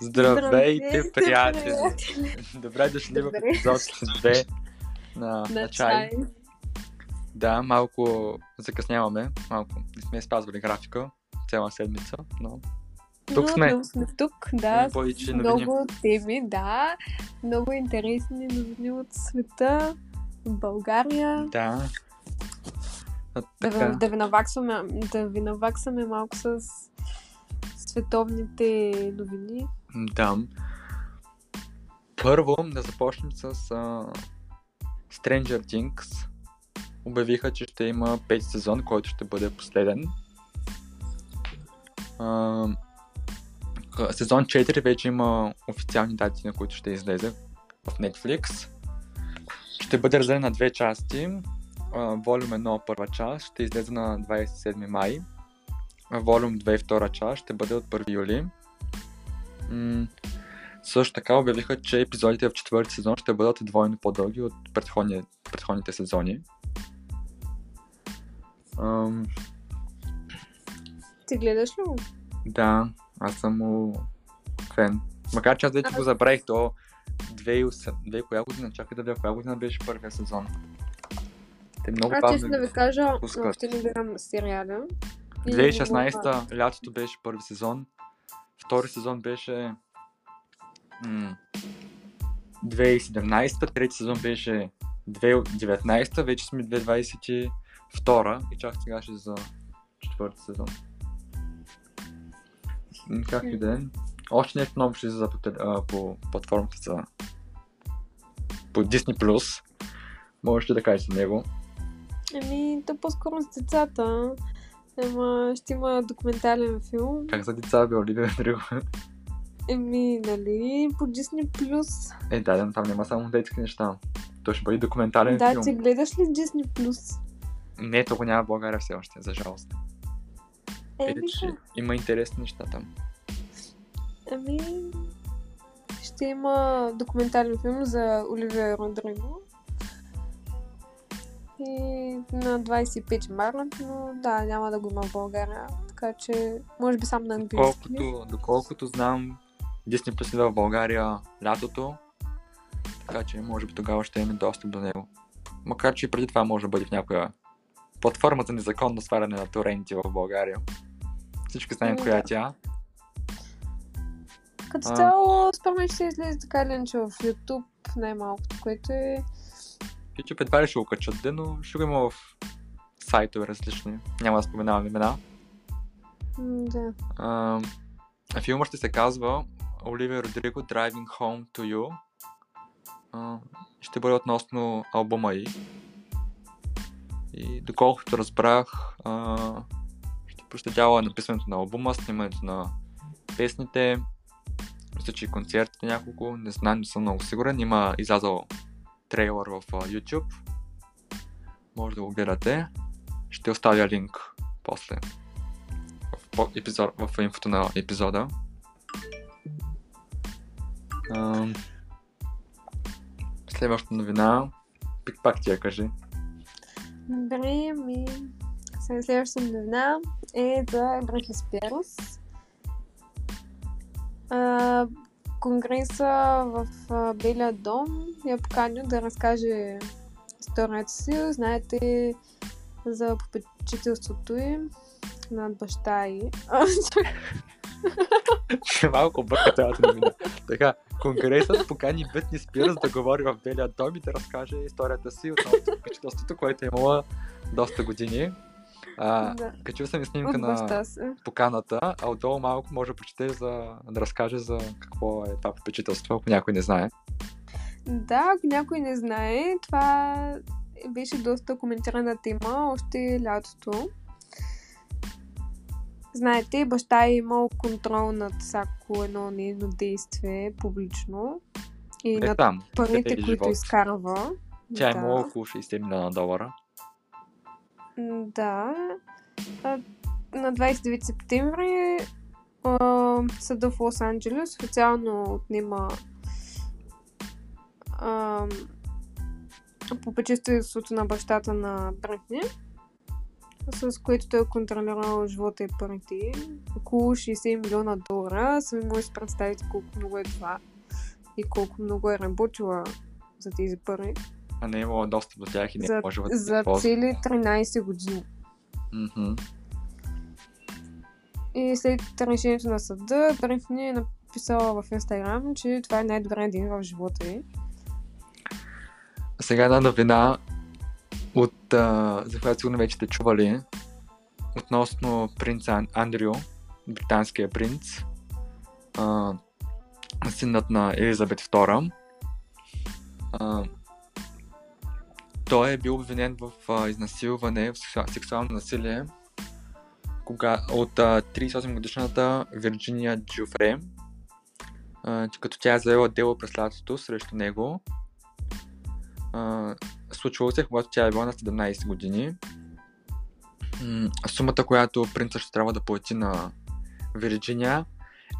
Здравейте, Здравейте, приятели! приятели! Добре дошли в епизод 2 на, на, чай. чай. Да, малко закъсняваме, малко не сме спазвали графика цяла седмица, но Тук Но сме. отново сме тук, да. С много теми, да. Много интересни новини от света, в България. да. А, Да, така, да, ви наваксваме, да ви наваксаме малко с световните новини. Да. Първо да започнем с а, Stranger Things. Обявиха, че ще има 5 сезон, който ще бъде последен. К- сезон 4 вече има официални дати, на които ще излезе в Netflix. Ще бъде разделен на две части. Волюм 1 първа част ще излезе на 27 май. Волюм 2 втора част ще бъде от 1 юли. М- също така обявиха, че епизодите в четвърти сезон ще бъдат двойно по-дълги от предходни, предходните сезони. Ам, Ти гледаш ли го? да, аз съм му фен. Макар че аз вече го забравих до 2008, 2000 коя година, чакай да видя коя година беше първия сезон. Те много Аз бавно. да ви кажа, пускат. още не гледам сериала. И 2016 лятото беше първи сезон. Втори сезон беше м- 2017, трети сезон беше 2019, вече сме 2022 и чак сега ще за четвърти сезон. Как и да е. Още нещо ново ще излиза по, по платформата за по Disney+. Можете да кажете него. Еми, то по-скоро с децата. Ема, ще има документален филм. Как за деца бе Оливия Родриго? Еми, нали, по Disney Plus. Е, да, да, там няма само детски неща. То ще бъде документален Да, филм. ти гледаш ли Disney Plus? Не, то го няма в България все още, за жалост. Е, Еми, че има интересни неща там. ами, ще има документален филм за Оливия Родриго. И на 25 марта, но да, няма да го има в България. Така че, може би само на английски. Доколкото, доколкото знам, Plus идва в България лятото, така че може би тогава ще имаме достъп до него. Макар че и преди това може да бъде в някоя платформа за незаконно сваляне на торенти в България. Всички знаем Ами коя е тя. Като А. цяло, според мен ще излезе така или иначе в YouTube, най-малкото, което е... YouTube едва ли ще го качат, де, но ще го има в сайтове различни. Няма да споменавам имена. Да. А, филма ще се казва Оливия Родриго Driving Home to You. А, ще бъде относно албума й. И доколкото разбрах, а, ще проследява написането на албума, снимането на песните, мисля, че и концертите няколко, не знам, не съм много сигурен. Има излязъл трейлър в а, YouTube. Може да го гледате. Ще оставя линк после в, епизод, в инфото на епизода. Ам, Следващата новина. Пик пак ти я кажи. Добре, ми... Следващата новина е за. А, Конгреса в Белия дом я поканил да разкаже историята си. Знаете за попечителството им над баща. Че малко бърка цялата новина. Така, Конгресът покани Битни Спирс да говори в Белия дом и да разкаже историята си относно впечатлството, което е имала доста години. А, да. качил съм и снимка на поканата, а отдолу малко може да прочете за, да разкаже за какво е това попечителство, ако някой не знае. Да, ако някой не знае, това беше доста коментирана тема още лятото. Знаете, баща е имал контрол над всяко едно нейно действие публично и Е над там. парите, е които живот. изкарва. Тя е да. имала около 60 милиона долара. Да. На 29 септември съда в Лос Анджелес официално отнема а, попечителството на бащата на Бритни. с които той е контролирал живота и парите. Около 60 милиона долара. Сами може да представите колко много е това и колко много е работила за тези пари. А не е имала достъп до тях и не за, е можела да за ползва. цели 13 години. Мгм. И след решението на съда, Брифни е написала в Инстаграм, че това е най-добрият ден в живота й. Сега една новина, от, а, за която сигурно вече сте чували, относно принца Ан- Андрю, британския принц, а, синът на Елизабет II. А, той е бил обвинен в а, изнасилване, в сексуа- сексуално насилие кога, от а, 38 годишната Вирджиния Джуфре, а, като тя е заела дело през лятото срещу него. А, случвало се, когато тя е била на 17 години. М, Сумата, която принцът ще трябва да плати на Вирджиния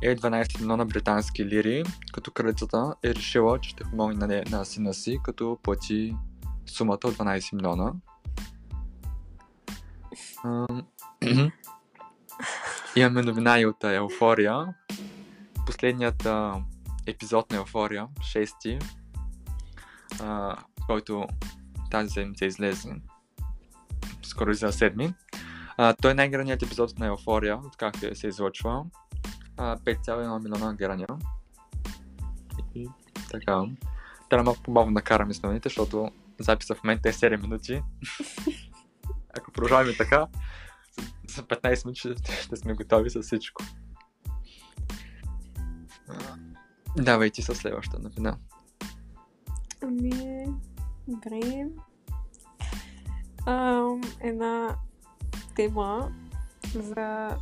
е 12 милиона британски лири, като кралицата е решила, че ще помогне на, не, на сина си, като плати сумата от 12 милиона. Ам, Имаме новина и от Еуфория. Последният а, епизод на Еуфория, шести, а, който тази седмица излезе. Скоро за седми. А, той е най-граният епизод на Еуфория, откакто се излъчва. А, 5,1 милиона грания. И така. Трябва малко по-бавно да караме с новините, защото записа в момента е 7 минути. Ако продължаваме така, за 15 минути ще, сме готови с всичко. А, Давай ти със следващата новина. Ами, добре. Ам, една тема за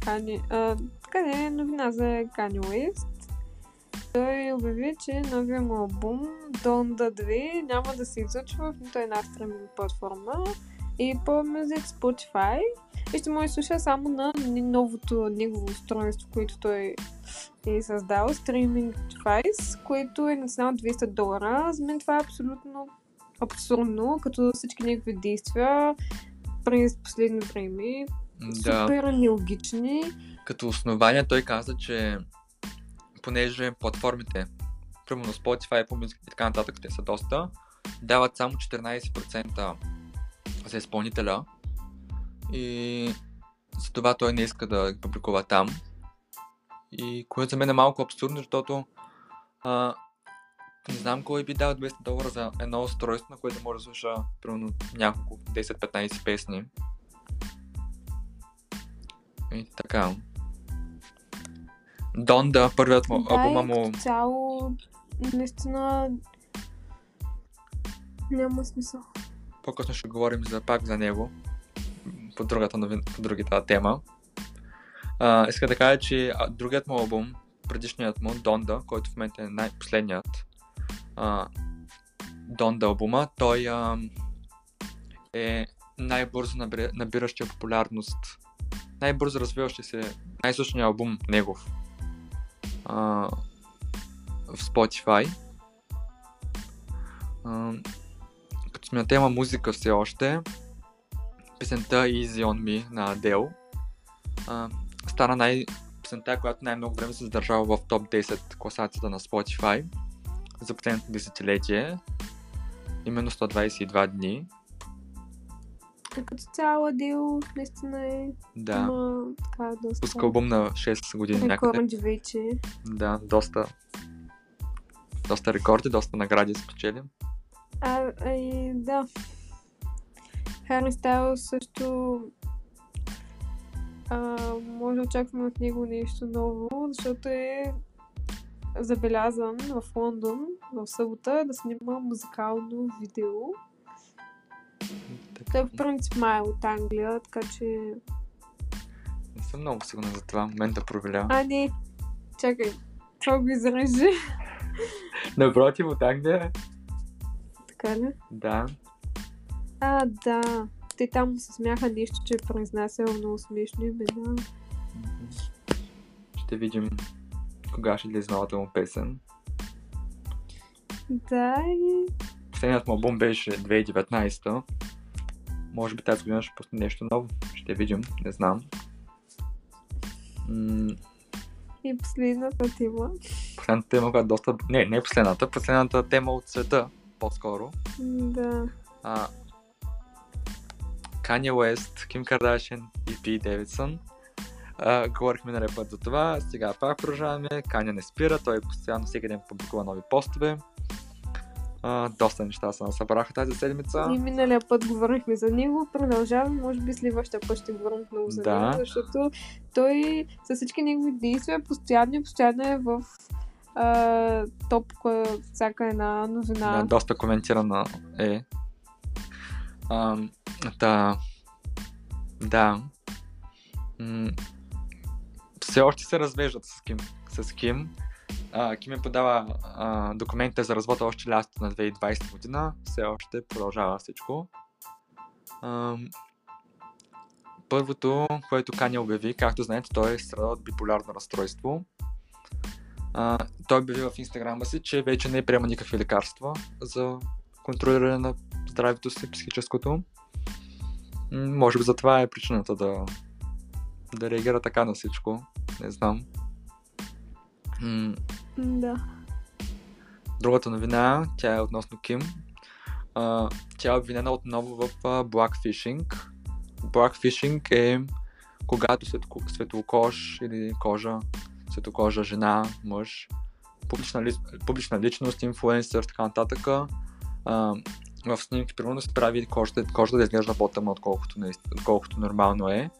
Кани... А, къде е новина за Кани Уест? Той обяви, че новия му албум Donda 2 няма да се излъчва в нито една стриминг платформа и по Music Spotify и ще може да слуша само на новото негово устройство, което той е създал, Streaming Device, което е на цена от 200 долара. За мен това е абсолютно абсурдно, като всички негови действия през последно време. Да, Супер нелогични. като основание той каза, че понеже платформите, примерно Spotify, Apple Music и така нататък, те са доста, дават само 14% за изпълнителя и затова той не иска да ги публикува там. И което за мен е малко абсурдно, защото а, не знам кой би дал 200 долара за едно устройство, на което може да слуша примерно няколко 10-15 песни. И така. Донда, първият му да, албума му цяло, наистина няма смисъл. по-късно ще говорим за, пак за него по другата новин, по другата тема. А, иска да кажа, че другият му албум, предишният му, Донда, който в момента е най-последният а, Донда албума, той а, е най-бързо набира- набиращия популярност, най-бързо развиващи се, най-слушният албум негов а, в Spotify. А, като сме на тема музика все още, песента Easy on Me на Adele стана най- песента, която най-много време се задържава в топ 10 класацията на Spotify за последното десетилетие. Именно 122 дни. Като цяло Адил наистина е Да. има така доста Пуска албум на 6 години някъде. рекорди вече. Да, доста доста рекорди, доста награди спечели. А, а и да. Хари Стайл също а, може да очакваме от него нещо ново, защото е забелязан в Лондон в събота да снима музикално видео. Той по принцип май е от Англия, така че... Не съм много сигурен за това. Момент да проверя. А, не! Чакай, това го изрежи. Напротив, от Англия. така ли? Да. А, да. Те там се смяха нещо, че е произнасял много смешни имена. Ще видим кога ще излезе новата му песен. Да, и Последният му албум беше 2019 може би тази година ще пусне нещо ново. Ще видим, не знам. М- И последната тема. Последната тема, която доста... Не, не последната, последната тема от света, по-скоро. Да. А, Kanye West, Ким Кардашин и Пи Девидсън. А, говорихме на път за това, сега пак продължаваме. Каня не спира, той постоянно всеки ден публикува нови постове. А, доста неща се събраха тази седмица. И миналия път говорихме за него, продължаваме, може би следващия път ще говорим отново за Да. него, защото той с всички негови действия постоянно и постоянно е в а, топ всяка една новина. Да, доста коментирана е. А, да. Да. М- все още се развеждат с Ким. С Ким. А, Ким е подава а, документите за развода още лятото на 2020 година. Все още продължава всичко. А, първото, което Каня обяви, както знаете, той е страда от биполярно разстройство. А, той обяви в инстаграма си, че вече не приема никакви лекарства за контролиране на здравето си, психическото. Може би затова е причината да, да реагира така на всичко. Не знам. Да. Другата новина, тя е относно Ким. Тя е обвинена отново в blackfishing. Blackfishing е когато светлокож или кожа, светлокожа жена, мъж, публична, ли, публична личност, инфлуенсър, така нататък, в снимки, примерно, се прави кожата, кожата да изглежда по-тъмна, отколкото, отколкото нормално е.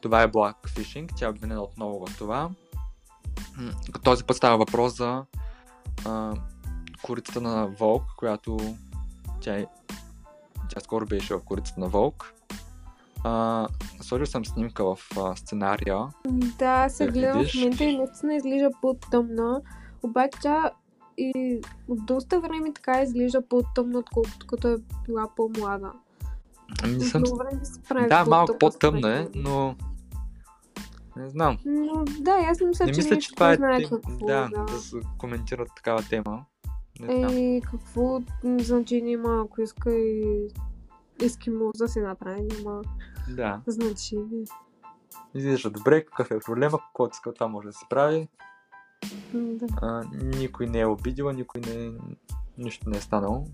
Това е blackfishing, тя е обвинена отново в това. Този път става въпрос за а, корицата на Волк, която тя, тя скоро беше в корицата на Волк. А, сложил съм снимка в а, сценария. Да, се Да гледам в момента и наистина изглежда по-тъмна. Обаче тя и от доста време така изглежда по-тъмна, отколкото като е била по-млада. Не От съм... време се прави Да, малко по-тъмна, е, но... Не знам. Но да, аз не мисля, Не че мисля, че това е знае тем... какво. да, да. да се коментира такава тема. Не знам. Е, какво значение има, ако иска и ескимоз да се направи, няма Да. значение. Изглежда добре, какъв е проблема, каквото иска, това може да се прави. Да. А, никой не е обидила, никой не е... нищо не е станало.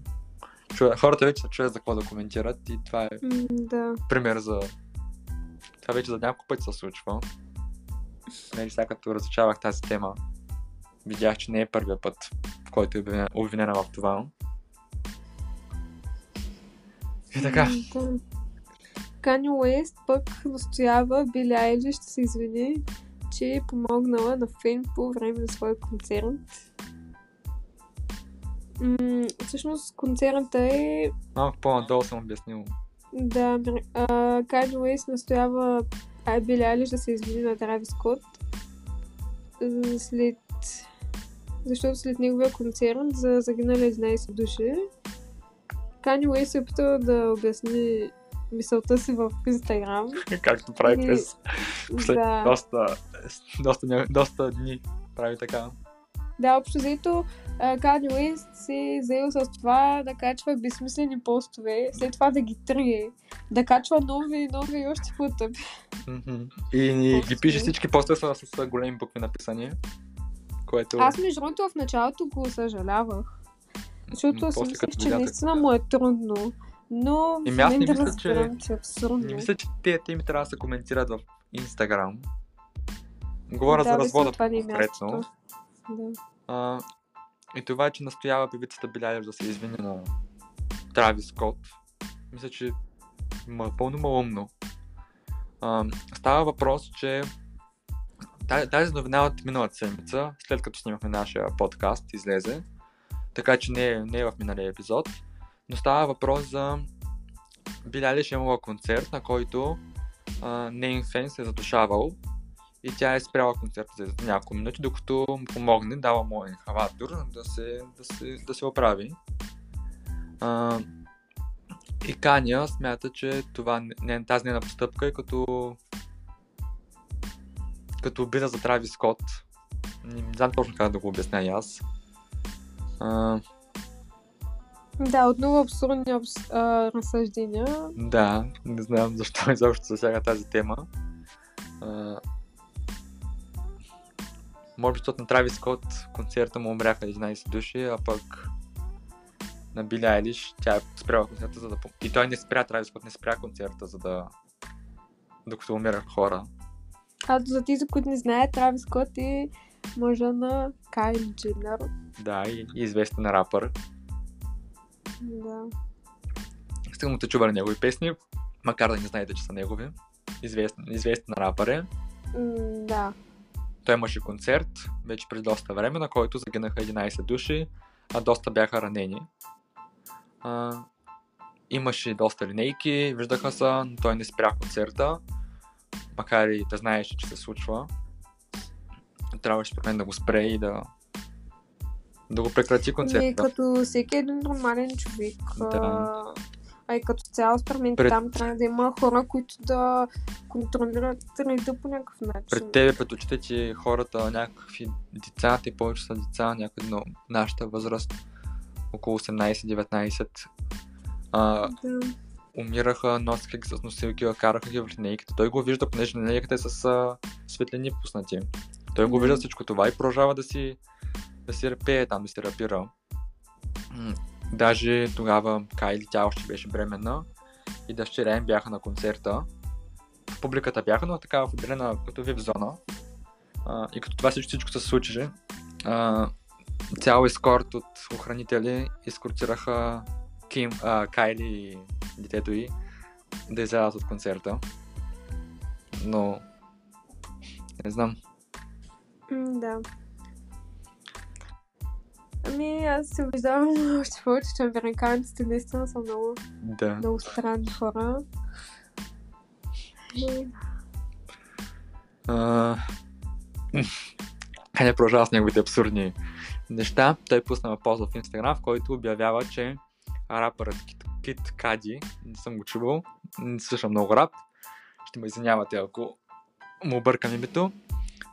Чуя, хората вече се чуят за какво да коментират и това е Да. пример за... Това вече за няколко пъти се случва. Нали, сега като разучавах тази тема, видях, че не е първия път, в който е обвинена- в това. И така. Кани Уест пък настоява Били Айли ще се извини, че е помогнала на фен по време на своя концерт. М, всъщност концерта е малко по-надолу съм обяснил. да Кани Уест настоява а, Били Айлиш да се извини на Травис Скот след защото след неговия концерт за загинали 11 души Кани Уест се е опитал да обясни мисълта си в Инстаграм. Както прави И- през послед... Да. доста, доста, доста дни. Прави така. Да, общо взето Кани Уест се е заел с това да качва безсмислени постове, след това да ги трие, да качва нови, нови и още по-тъпи. И ни ги пише всички постове са с големи букви написани. Което... Аз между другото в началото го съжалявах, защото М, си после мислех, че наистина му е трудно. Но Еми, в момента мисля, че- разбирам, че е абсурдно. Не мисля, че тези теми трябва да се коментират в Инстаграм. Говоря Да, за развода е конкретно. мястото. Да. А, и това, че настоява певицата Билялев да се извини на Траvis Скот, мисля, че ма, е пълно малумно. А, става въпрос, че тази, новина от миналата седмица, след като снимахме нашия подкаст, излезе, така че не е, не е в миналия епизод, но става въпрос за Билялиш имала концерт, на който а, нейн фен се е задушавал и тя е спряла концерта за няколко минути, докато му помогне, дава му инхалатор да се, да се, да се оправи. А, и Каня смята, че това, не, тази нейна постъпка е като като обида за Трави Скот. Не, не знам точно как да го обясня и аз. А, Да, отново абсурдни абс... а, разсъждения. Да, не знам защо изобщо засяга тази тема. А, може би защото на Травис Скот концерта му умряха 11 души, а пък на Били Айлиш тя е спряла концерта, за да... И той не спря, Травис Скот не спря концерта, за да... Докато умираха хора. А за тези, които не знаят, Травис Скот е мъжа на Кайли Дженър. Да, и, и известен рапър. Да. Сигурно те чували негови песни, макар да не знаете, че са негови. Известен, известен рапър е. М, да. Той имаше концерт вече преди доста време, на който загинаха 11 души, а доста бяха ранени. А, имаше доста линейки, виждаха се, но той не спря концерта, макар и да знаеше, че се случва. Трябваше според мен да го спре и да, да го прекрати Ами, концерта. като всеки един нормален човек. Да. А, и като цяло, според мен, Пред- там трябва да има хора, които да контролират реда по някакъв начин. Пред тебе, пред очите ти хората, някакви деца, те повече са деца, някъде на нашата възраст, около 18-19, а, Да. умираха, носиха ги с носилки, караха ги в линейката. Той го вижда, понеже линейката е с а, светлини пуснати. Той го вижда всичко това и продължава да си, да си репее там, да си рапира. Даже тогава Кайли, тя още беше бременна и дъщеря им бяха на концерта. Публиката бяха, но така в отделена като вип зона. А, и като това всичко, всичко се случи, а, цял ескорт от охранители изкортираха Ким, а, Кайли и детето й да излязат от концерта. Но не знам. Да. Ами, аз се убеждавам още повече, че американците наистина са много, Да. много странни хора. И, А, Ханя продължава с неговите абсурдни неща. Той пусна пост в Инстаграм, в който обявява, че рапърът Кит, Кит Кади, не съм го чувал, не слушам много рап, ще ме извинявате ако му объркам името.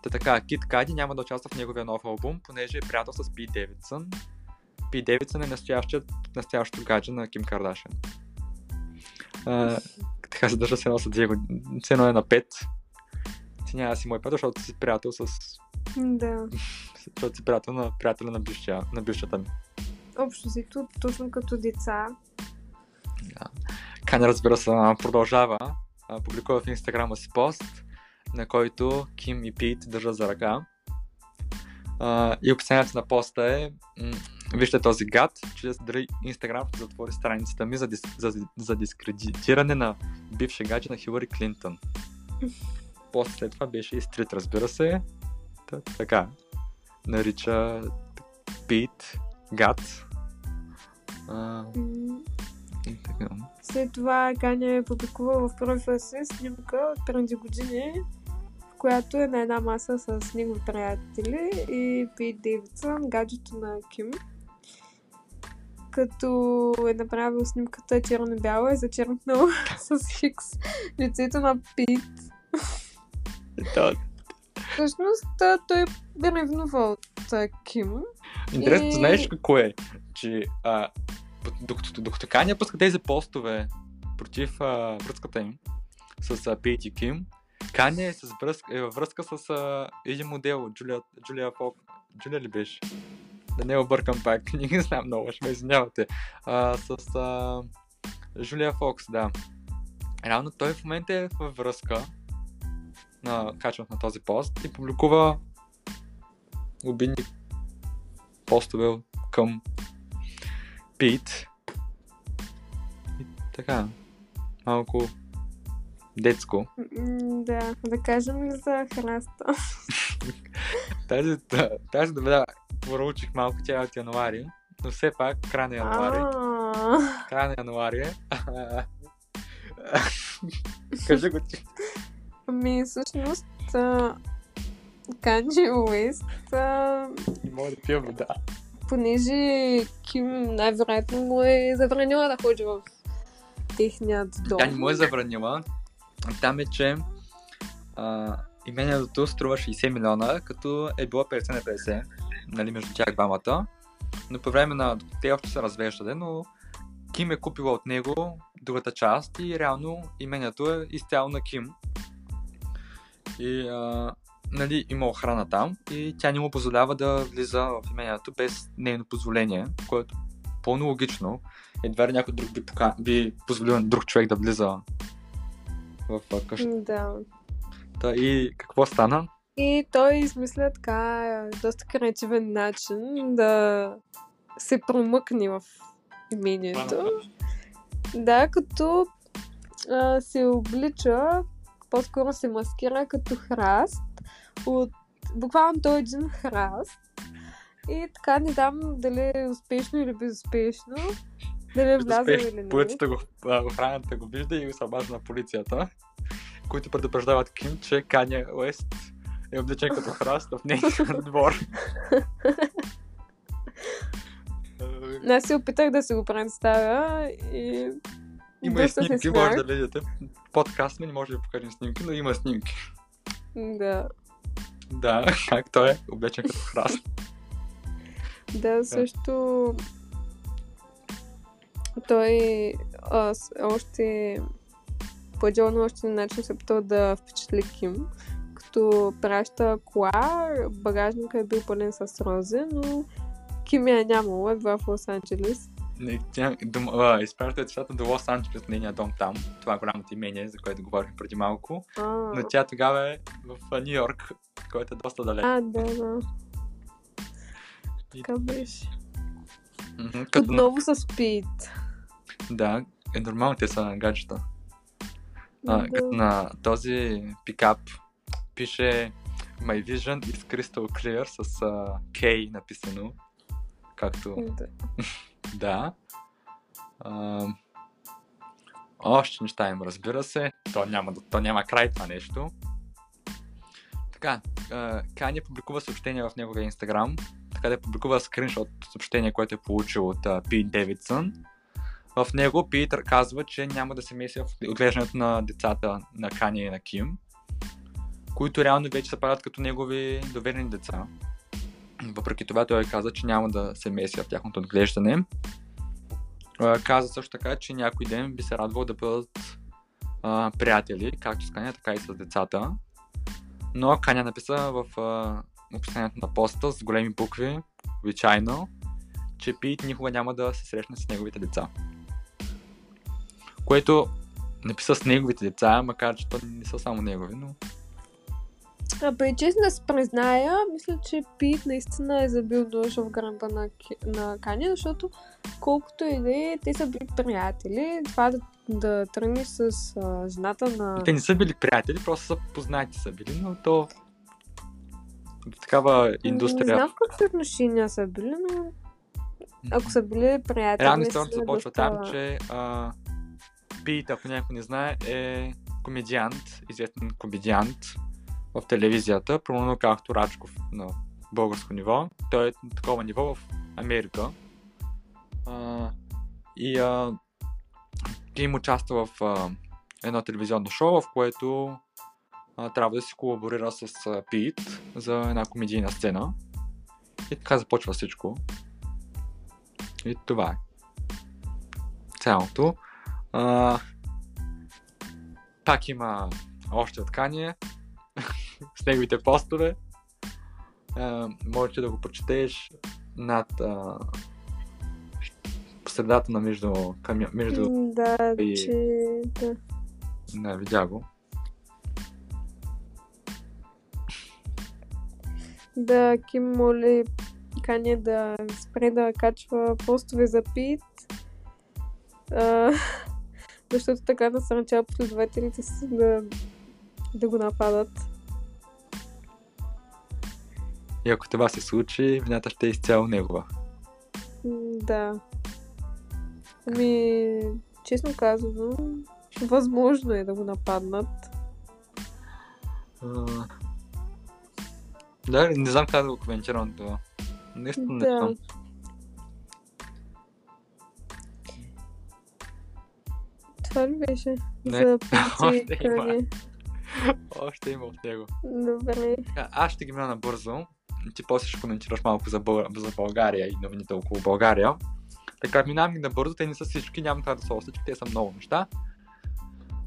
Та така, Кит Кади няма да участва в неговия нов албум, понеже е приятел с Пи Девидсън. Пи Девидсън е настоящият, настоящото гадже на Ким Кардашен. А, така се държа с едно с две години. С едно е на 5. Ти няма да си мой приятел, защото си приятел с... да. Защото си приятел на приятеля на, бившия, на бившата ми. Общо взето, точно като деца. Каня, разбира се, продължава. Публикува в инстаграма си пост, на който Ким и Пит държат за ръка. А, и описанието на поста е Вижте този гад, чрез Инстаграм ще затвори страницата ми за, дис, за, за дискредитиране на бивши гадже на Хилари Клинтон. Пост след това беше изтрит, разбира се. Та, така. Нарича Пит гад. А, М, и така. След това Ганя е публикувала в профила си снимка от преди години, която е на една маса с негови приятели и Пит Дейвидсън, гаджето на Ким. Като е направил снимката черно-бяла и зачеркнал с хикс лицето на Пит. Да, Всъщност а, той бе ревнувал от Ким. Интересно, И- знаеш какво е? Че а, докато, докато Каня пуска тези постове против а, връзката им с а, Пейт и Ким, Каня е, с връзка, е във връзка с а, един модел, Джулия, Джулия Фок. Джулия ли беше? Да не объркам пак, не знам много, ще ме извинявате. А, с а, Джулия Фокс, да. Реално той в момента е във връзка на качването на този пост и публикува обидни постове към Пит. И така, малко детско. Да, да кажем ли за храста? Тази, та- тази новина проучих малко тя е от януари, но все пак края на януари. Края на януари. Кажи го ти. Ами, всъщност, Канджи Уест, Не мога да пия вода. понеже Ким най-вероятно му е забранила да ходи в техният дом. Тя не му е забранила. Там е, че а, имението струва 60 милиона, като е било 50 на 50, нали, между тях двамата. но по време на... Те още се развеждали, но Ким е купила от него другата част и реално имението е изцяло на Ким. И а, нали, има охрана там и тя не му позволява да влиза в имението без нейно позволение, което пълно логично. Едва ли някой друг би, пока... би позволил на друг човек да влиза в къщата. Да. Та, и какво стана? И той измисля така доста креативен начин да се промъкне в имението. Да, като а, се облича, по-скоро се маскира като храст. От... Буквално той е един храст. И така не знам дали е успешно или безуспешно. Дали е влязъл или не. Полицията го, охраната го вижда и се обажда на полицията, които предупреждават Ким, че Каня Уест е облечен като храст в нейния двор. Аз се опитах да се го представя и Има и снимки, може да видите. Подкаст не може да покажем снимки, но има снимки. Да. Да, как той е облечен като храст. Да, също той а, с- още по отделно още начин се опитал да впечатли Ким, като праща кола, багажника е бил пълен с рози, но Ким я нямало, е била в Лос-Анджелес. Не, тя дом, а, изпраща децата до Лос Анджелес, нейния дом там. Това е голямото имение, за което говорихме преди малко. А, Но тя тогава е в Нью Йорк, който е доста далеч. а да, да. Така беше. Отново с Пит. Да, е нормално, те са гаджета. А, Да. Като на този пикап пише My vision is crystal clear с а, K написано. Както Да. Да. А, още неща има, разбира се. То няма, то няма край това нещо. Така, а, Кания публикува съобщение в неговия инстаграм. Така да публикува скриншот от съобщение, което е получил от Пит Девидсън. В него Пит казва, че няма да се меси в отглеждането на децата на Кания и на Ким, които реално вече се правят като негови доверени деца. Въпреки това той каза, че няма да се меси в тяхното отглеждане. Каза също така, че някой ден би се радвал да бъдат а, приятели, както с Каня, така и с децата. Но Каня написа в а, описанието на поста с големи букви, обичайно, че Пит никога няма да се срещне с неговите деца. Което написа с неговите деца, макар че то не са само негови, но А бе, честно да се призная, мисля, че Пит наистина е забил нож в гръмба на, на Кани, защото колкото и да е, те са били приятели. Това да, да тръгнеш с а, жената на... те не са били приятели, просто са познати са били, но то в такава Не индустрия. знам в какви отношения са били, но ако са били приятели... Реално историята започва доста- там, че а, Пит, ако някой не знае, е комедиант, известен комедиант в телевизията, примерно както Рачков на българско ниво. Той е на такова ниво в Америка. А, и а, Ким участва в а, едно телевизионно шоу, в което а, трябва да си колаборира с а, Пит за една комедийна сцена. И така започва всичко. И това е. Цялото. А, пак има още откание с неговите постове. А, можете да го прочетеш над а, средата на между, между Да, и- че... Да. не, видя го. Да, Ким моли Кани да спре да качва постове за Пит. А, защото така насърчава последователите си да, да го нападат. И ако това се случи, вината ще е изцяло негова. Да. Ами, честно казано, възможно е да го нападнат. А, да, не знам как да го коментирам това. Наистина не Да. знам. Това ли беше? Не, За още има. Още има от него. Добре. Така, Аз ще ги мина набързо. ти после ще коментираш малко за, Бъл... за България и новините около България. Така, минавам ги набързо, те не са всички, няма това да са всички, те са много неща.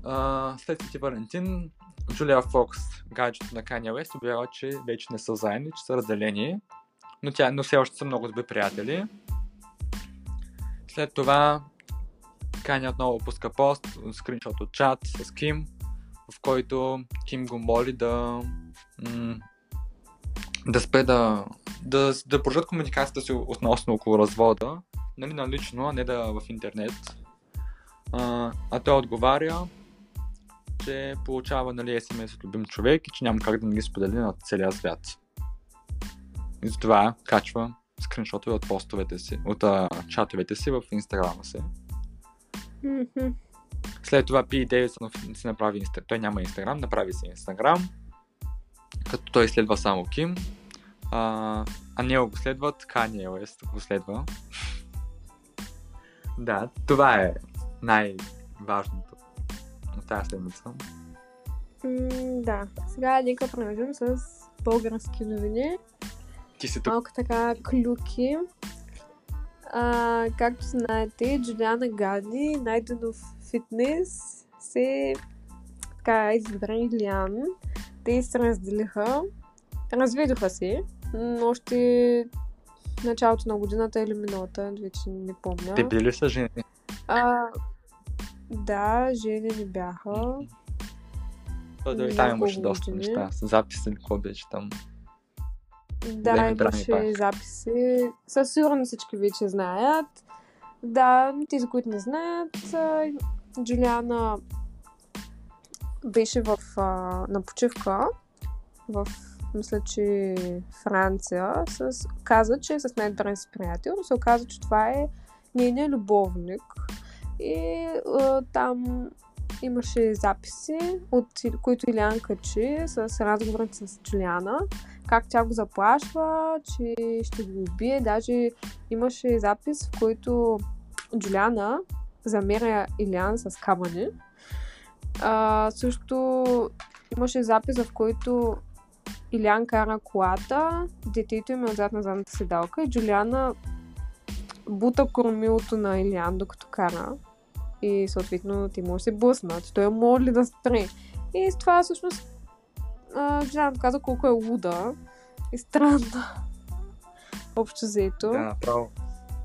А, след Свети Валентин, Джулия Фокс, гаджето на Kanye West, обявява, че вече не са заедни, че са разделени, но, тя, но все още са много добри приятели. След това Kanye отново пуска пост, скриншот от чат с Ким, в който Ким го моли да да спре да, да, да продължат комуникацията си относно около развода, нали, налично, а не да в интернет. А, а той отговаря, че получава нали, SMS от любим човек и че няма как да не ги сподели на целия свят. И затова качва скриншотове от постовете си, от а, чатовете си в инстаграма си. След това Пи Дейвисън си направи инстаграм. Той няма инстаграм, направи си инстаграм. Като той следва само Ким. А, а него го следват, Kanye West го следва. да, това е най-важното от тази седмица. М, да. Сега нека продължим с български новини. Ти си тук. Малко така клюки. А, както знаете, Джулиана Гади, Найденов фитнес, се така избра Илиан. Те се разделиха. Разведоха се, но още началото на годината или миналата, вече не помня. Те били са жени. А, да, жени не бяха. Той дойде Няколко там имаше доста неща. Записи, какво беше там. Да, имаше записи. Със сигурност всички вече знаят. Да, тези, които не знаят, Джулиана беше в, а, на почивка в, мисля, че Франция. С, каза, че е с най-добрия си приятел, но се оказа, че това е нейният любовник. И а, там имаше записи, от които Илян качи с разговорите с Джулиана как тя го заплашва, че ще го убие. Даже имаше запис, в който Джулиана замеря Илян с камъни. А, също имаше запис, в който Илян кара колата, детето им е отзад на задната седалка и Джулиана бута кормилото на Илян, докато кара. И съответно те може да се блъснат. Той я моли да спре. И това всъщност а, Джулиана каза колко е луда и странна. Общо взето. Да, направо.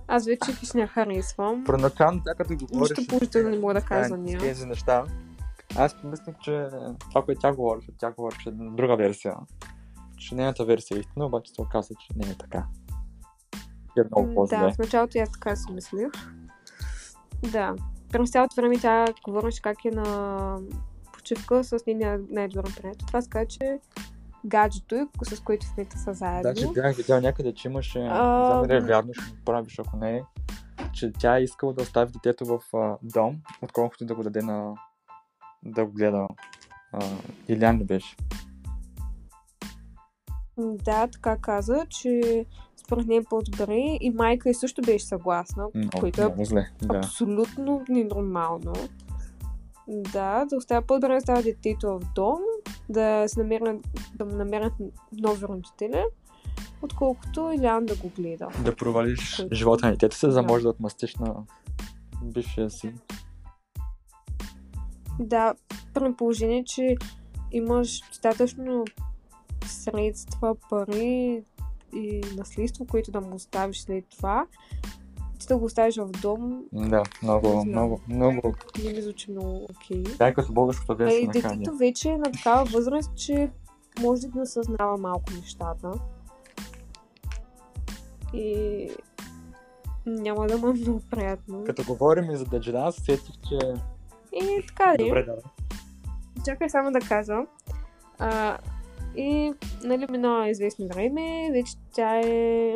Аз вече хищ не я харесвам. Първоначално, тя като го говориш Нищо положително не мога да кажа за нея. тези неща, аз помислих, че това, което тя говореше, тя говореше друга версия. Че нейната версия е истина, обаче се оказа, че не е така. И е много по-зле. Да, в началото аз така си мислих. Да. През цялото време тя говореше как е на почивка с нейния най-добър приятел. Това казва, че гаджето, с което в момента са заедно. Значи бях видял някъде, че имаше, А, за е вярно, ще го правиш, ако не е, че тя е искала да остави детето в а, дом, отколкото да го даде на да го гледа. А, Илян ли беше? Да, така каза, че според нея е по-добре и майка и също беше съгласна, Много, което е много зле. Да. абсолютно ненормално. Да, да оставя по-добре да оставя детето в дом, да, се намерят, да намерят нови родители, отколкото Илян да го гледа. Да провалиш Който- живота на детето си, за да можеш да отмъстиш на бившия си. Да, при положение, че имаш достатъчно средства, пари и наследство, които да му оставиш след това, ти да го оставиш в дом, Да, много, много, много. не ми звучи много окей. Тя е като българското на Каня. детето вече е на такава възраст, че може да осъзнава малко нещата. И няма да му е много приятно. Като говорим и за Даджина, се сетих, че... И така ли? Добре, да. Чакай само да кажа. А, и, нали, минава известно време, вече тя е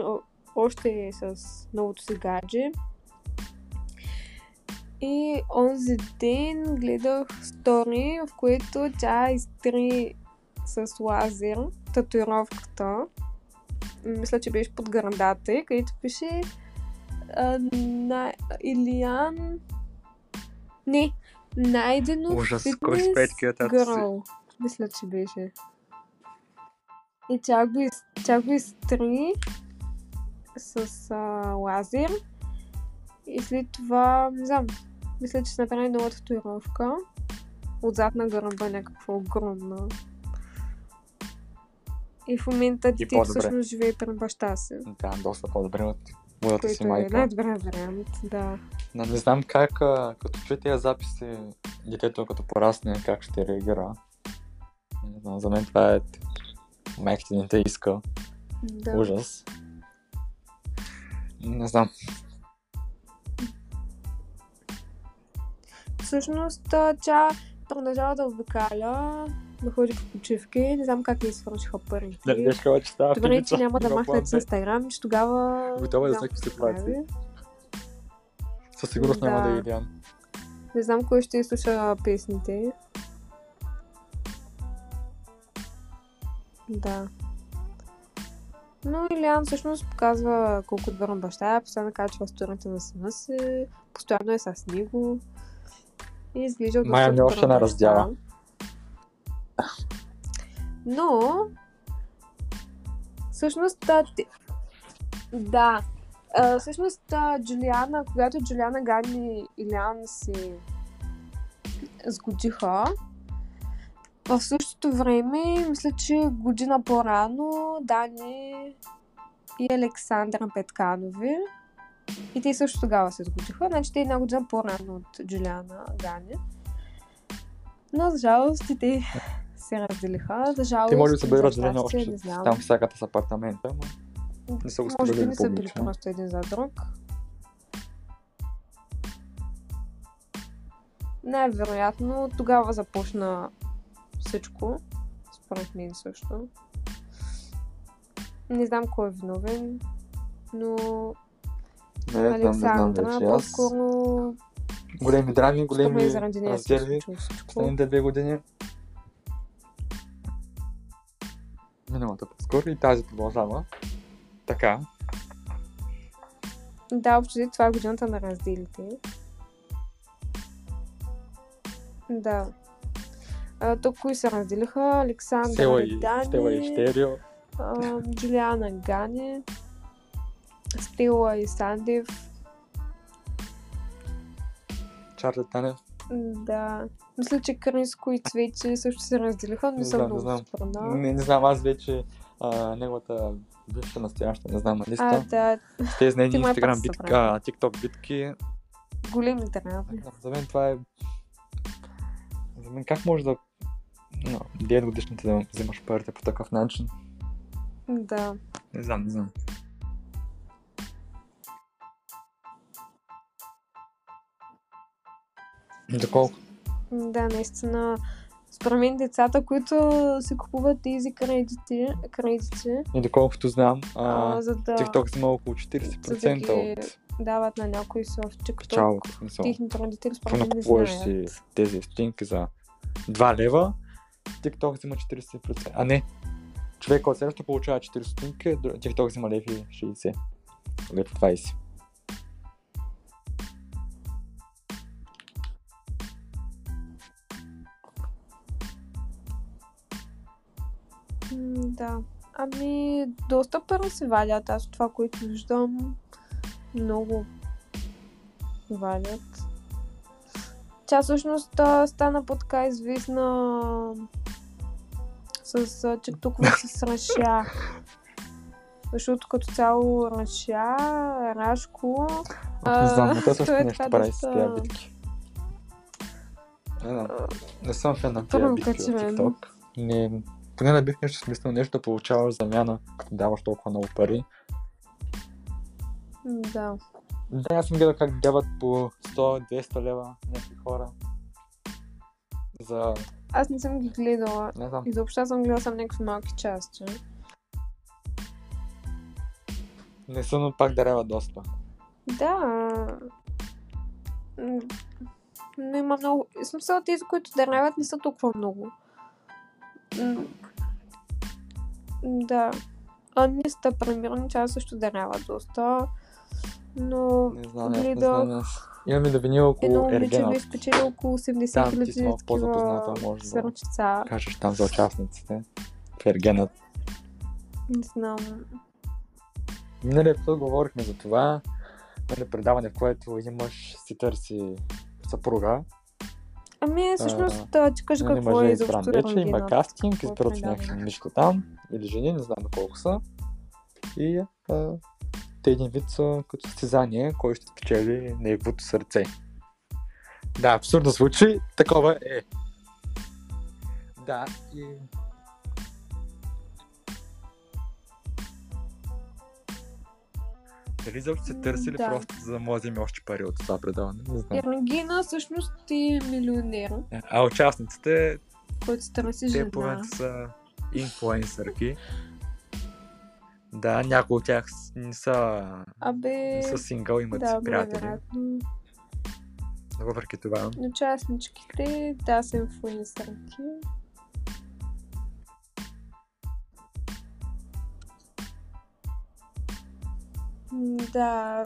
още с новото си гадже. И онзи ден гледах стори, в което тя изтри с лазер татуировката. Мисля, че беше под гърдата, й, където пише а, на Илиян... Не, Найдено Ужас, фитнес гърл. Мисля, че беше. И тя го, из, тя го изтри с а, лазер. И след това, не знам, мисля, че се направи нова татуировка. Отзад на гърба някаква огромна. И в момента по-добре. всъщност живее при баща си. Да, доста по-добре от моята си Който е майка. най-добрият вариант, да. Но не знам как, като чуя тези записи, детето като порасне, как ще реагира. Не знам, за мен това е майките не те иска. да. Ужас. Не знам. Всъщност тя продължава да обикаля, да ходи по почивки. Не знам как ни свършиха парите. Дали беше казала, че става Добре, че няма да махнат с. Инстаграм, че тогава... Готова е за не какво ситуации. Със сигурност няма Да. да е Илиан. Не знам кой ще изслуша песните. Да. Но Илиан всъщност показва колко добър баща е, постоянно качва сторината на сина си, постоянно е с него и изглежда от Майя ми още не баща. раздяла. Но, всъщност, да, да, а, всъщност а, Джулиана, когато Джулиана Гани и Илян се сгодиха, в същото време, мисля, че година по-рано Дани и Александра Петканови и те също тогава се сгодиха, значи те една година по-рано от Джулиана Гани. Но за жалост и те се разделиха. За жалост. Те може да са били разделени още не знам. там всяката с апартамента, но не са го Може би не са били просто един за друг. Най-вероятно тогава започна всичко. Според мен също. Не знам кой е виновен, но Не, Александра по-скоро големи драми, големи раздели последните две години. Миналата по-скоро и тази продължава. Така. Да, общо това е годината на разделите. Да. А, тук кои се разделиха? Александър Стела и, Дани, Джулиана Гани, Стела и Сандев. Чарли Танев. Да. Мисля, че Кринско и Цвети също се разделиха, но не съм знам, не много знам. Не, не знам, аз вече а, неговата бивша настояща, не знам на А, листа. да, С тези нейни инстаграм битки, а, тикток битки. големи драми. За мен това е... За мен как може да... No, 9 годишните да вземаш парите по такъв начин? Да. Не знам, не знам. Доколко? Да, наистина. Според мен децата, които си купуват тези кредити, кредити И доколкото знам, а, а, за да TikTok взима около 40% за да ги от дават на някой си в TikTok. смисъл. Техните родители според мен не накупуваш си знаят. тези стотинки за 2 лева, TikTok взима 40%. А не, човека от срещу получава 40 стотинки, др- TikTok взима леви 60. Лев 20. М, Да. Ами, доста пари се валят. Аз това, което виждам, много валят. Тя всъщност стана по-така известна с тиктокове с Раша. Защото като цяло Раша, Рашко... Не знам, но той също е нещо прави с тези битки. Не съм фен на тези битки в TikTok. Не, поне не бих нещо смислено, нещо да получаваш замяна, като даваш толкова много пари. Да. Да, аз съм гледал как дават по 100-200 лева някакви хора. За, Аз не съм ги гледала. не знам, Изобщо съм гледала само някакви малки части. не са, но пак дарява доста. Да. Но има много. В смисъл, тези, които даряват, не са толкова много. Да. Аниста, примерно, тя също дарява доста. Но Не знам, аз не гледах знам. Аз... Имаме да вини около едно момиче беше спечелило около 80 Там ти хиляди по-запозната, такива може да сърчица. кажеш там за участниците. Ергенът. Не знам. Миналия епизод говорихме за това, нали, предаване, в което един мъж си търси съпруга. Ами, всъщност, да, ти кажа Нали, какво е е изобщо вече, има кастинг, избират някакви мишки там, или жени, не знам колко са. И а, те един вид са като състезание, кой ще спечели неговото сърце. Да, абсурдно звучи, такова е. Да, и... Дали заобщо се търсили да. просто за да може да вземе още пари от това предаване? Не знам. Рангина всъщност е милионер, А участниците, който се търси те жена. момента са инфлуенсърки. Да, някои от тях не са, Абе, не са сингъл, имат да, си приятели. вероятно. Но въпреки това, Участничките, да, са инфлуенсърки. Да,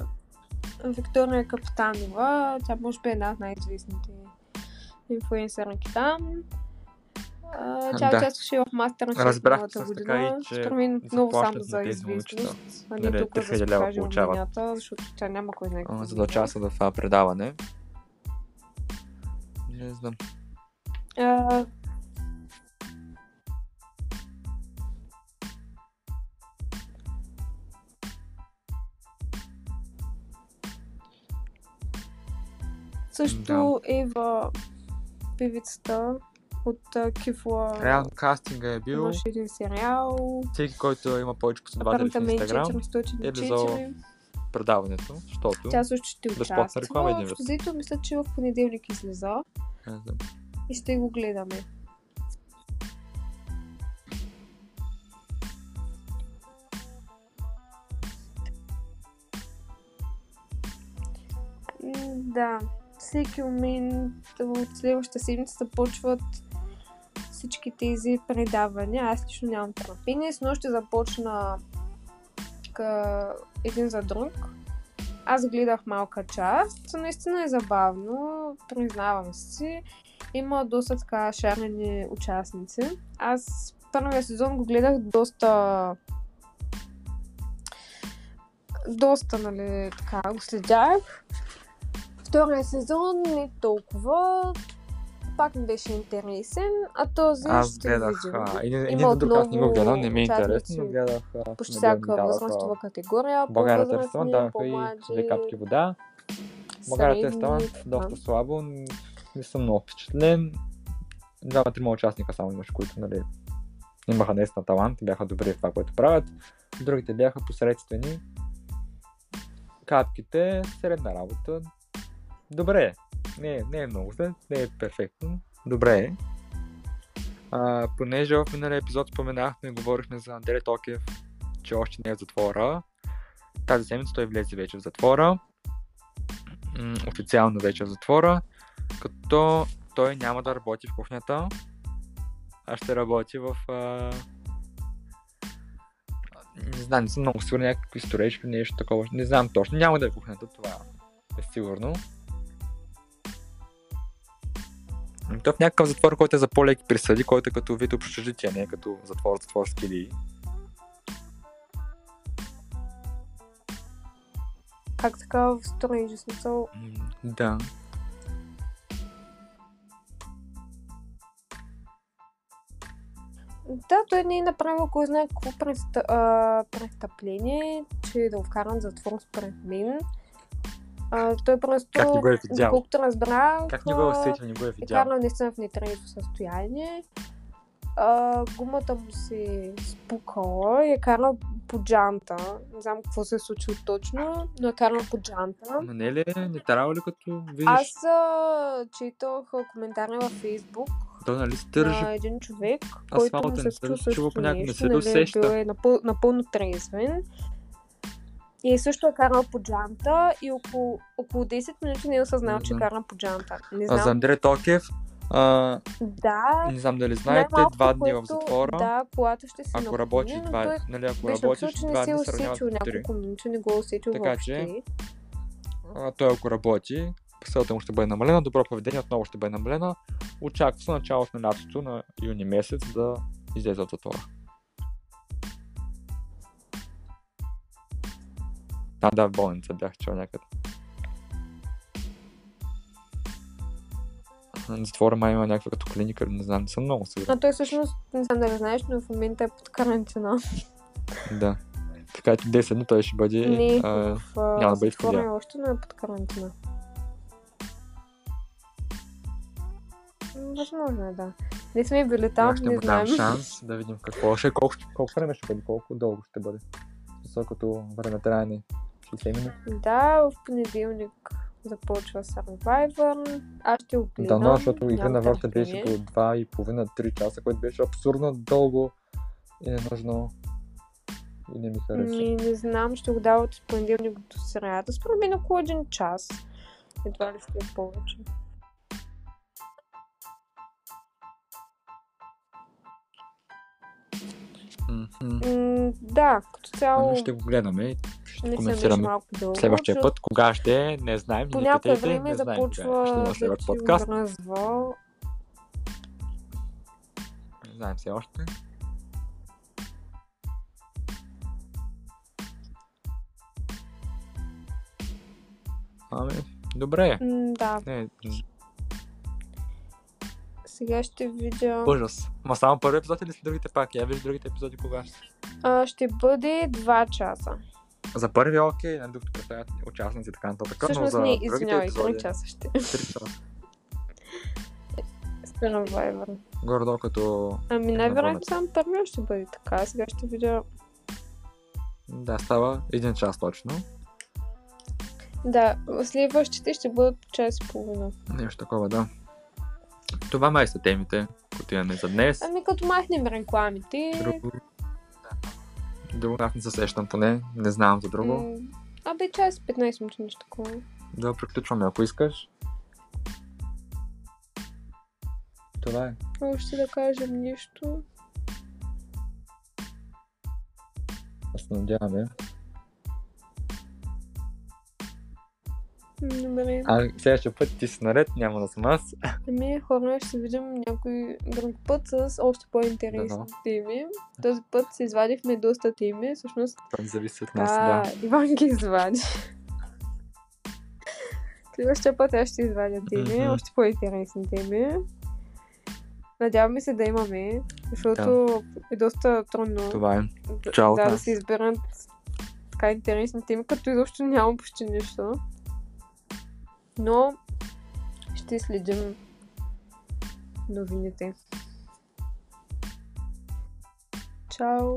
Виктория Капитанова, тя може би е една от най-известните инфлуенсърки там. А, Тя Да. участваше в мастер на Разбрах също година. и, че мен много само за известност, Нали, не тук да 3000 се лева покаже получават. уменията, защото тя няма кой какво за да участва в това предаване, не знам. А, Също Ева, певицата от а, Кифла, Реално кастинга е бил имаше един сериал. всеки, който има повече последователи в Инстаграм, 404. е предаването, защото Тя също ще Безплатна реклама един вид. Мисля, че в понеделник излиза знам. и ще го гледаме. Да, всеки момент от следващата седмица започват всички тези предавания. Аз лично нямам търпение, но ще започна ка... един за друг. Аз гледах малка част, наистина е забавно, признавам си. Има доста така шарени участници. Аз първия сезон го гледах доста доста, нали, така, го следях. Втория сезон не толкова. Пак ми беше интересен, а този Аз ще гледах видим. а, един, един Има друг, аз не го гледам, не ми е интересно, но гледах Почти всяка възрастова категория. България по-възрастни, тестава, даваха и две капки вода. България тестава средни, доста да. слабо, не съм много впечатлен. Двама-трима участника само имаше, които нали, имаха наистина талант бяха добри в това, което правят. Другите бяха посредствени. Капките, средна работа. Добре е. Не, не е много зле, не е перфектно. Добре е. А, понеже в миналия епизод споменахме и говорихме за Андрей Токев, че още не е в затвора. Тази седмица той влезе вече в затвора. Официално вече в затвора. Като той няма да работи в кухнята, а ще работи в... А... Не знам, не съм много сигурен, някакви сторечки, нещо такова. Не знам точно, няма да е кухнята, това е сигурно. М, Той е в някакъв затвор, който е за по-леки присъди, който е като вид общежитие, не е като затвор, затворски лии. Как така в сторейджи смисъл? Да. Да, той не е направил кой знае какво престъпление, че да го вкарат в затвор според мен. А, той просто, Как не го е видял? доколкото разбрах, Как не го е усетил, не го е видял? карал наистина в нетрезво състояние. А, гумата му се спукала и е карал по джанта. Не знам какво се е случило точно, но е карал по джанта. Ама не е ли, не трябва ли като видиш, Аз а, четох а, коментари във Фейсбук то нали стържи на един човек, който му се се се случва чува по някак- не нещо, се нали, бил е напъл, напълно трезвен. И също е карал по джанта и около, около 10 минути не е осъзнал, Не че е знам. карал по джанта. Не А за знам. Андрей Токев, а, Да, не знам дали знаете, два дни в затвора. Да, колата ще се ако напълни, но два, той нали, ако беше работиш два не се дни е се усетил няколко минути, не го е усетил Така въобще. че- А, той ако работи, силата му ще бъде намалена, добро поведение отново ще бъде намалена. Очаква се началото на лятото на юни месец да излезе от затвора. А, да, в болница бях чул някъде. Затвора май има някаква като клиника, не знам, не съм много сигурен. А той всъщност, не знам дали знаеш, но в момента е под карантина. Да. Така че 10 дни той ще бъде... Не, а, в няма да бъде затвора е още, но е под карантина. Възможно е, да. Не сме били там, ще не му дам шанс да видим какво ще, колко, ще- колко време ще бъде, колко дълго ще бъде. Високото време траяне 60 минути. Да, в понеделник започва Survivor. Аз ще го Да, гледам. но, защото игра на волята беше по 2,5-3 часа, което беше абсурдно дълго и ненужно. И не ми хареса. Ми, не знам, ще го дават от понеделник до сряда. Според мен около един час. Едва ли ще е повече. М, да, като цяло Ами Ще го гледаме и ще не коментираме малко дълго. следващия път. Кога ще е, не знаем. По някое време не знаем започва Ще има да следващ ти подкаст. Не знаем все още. Ами, добре. М, Да, Не, сега ще видя. ужас. Ма само първи епизод или след другите пак? Я виж другите епизоди кога ще. А, ще бъде 2 часа. За първи е окей, на докато представят участници и така нататък. но Всъщност не, извинявай, епизоди 3 часа ще. 3 часа. Survivor. Горе-долу като... Ами най-вероятно само първият ще бъде така. Сега ще видя. Да, става един час точно. Да, следващите ще бъдат час и половина. Нещо такова, да. Това май са темите, които имаме за днес. Ами като махнем рекламите. Друго... Друго аз не се сещам поне. Не знам за друго. м, Абе, час и 15 минути, нещо такова. Да, приключваме, ако искаш. Това е. Още да кажем нещо. Да се надяваме. Добре. А следващия път ти си наред, няма да съм аз. Ами, хора, ще се видим някой друг път с още по-интересни Дано. теми. Този път се извадихме доста теми. Всъщност, Това зависи от нас, да, да. Иван ги извади. Следващия път аз ще извадя теми, Мгм. още по-интересни теми. Надяваме се да имаме, защото е доста трудно Това е. да, Чао да, да се изберат така интересни теми, като изобщо нямам почти нищо. Но ще следим новините. Чао!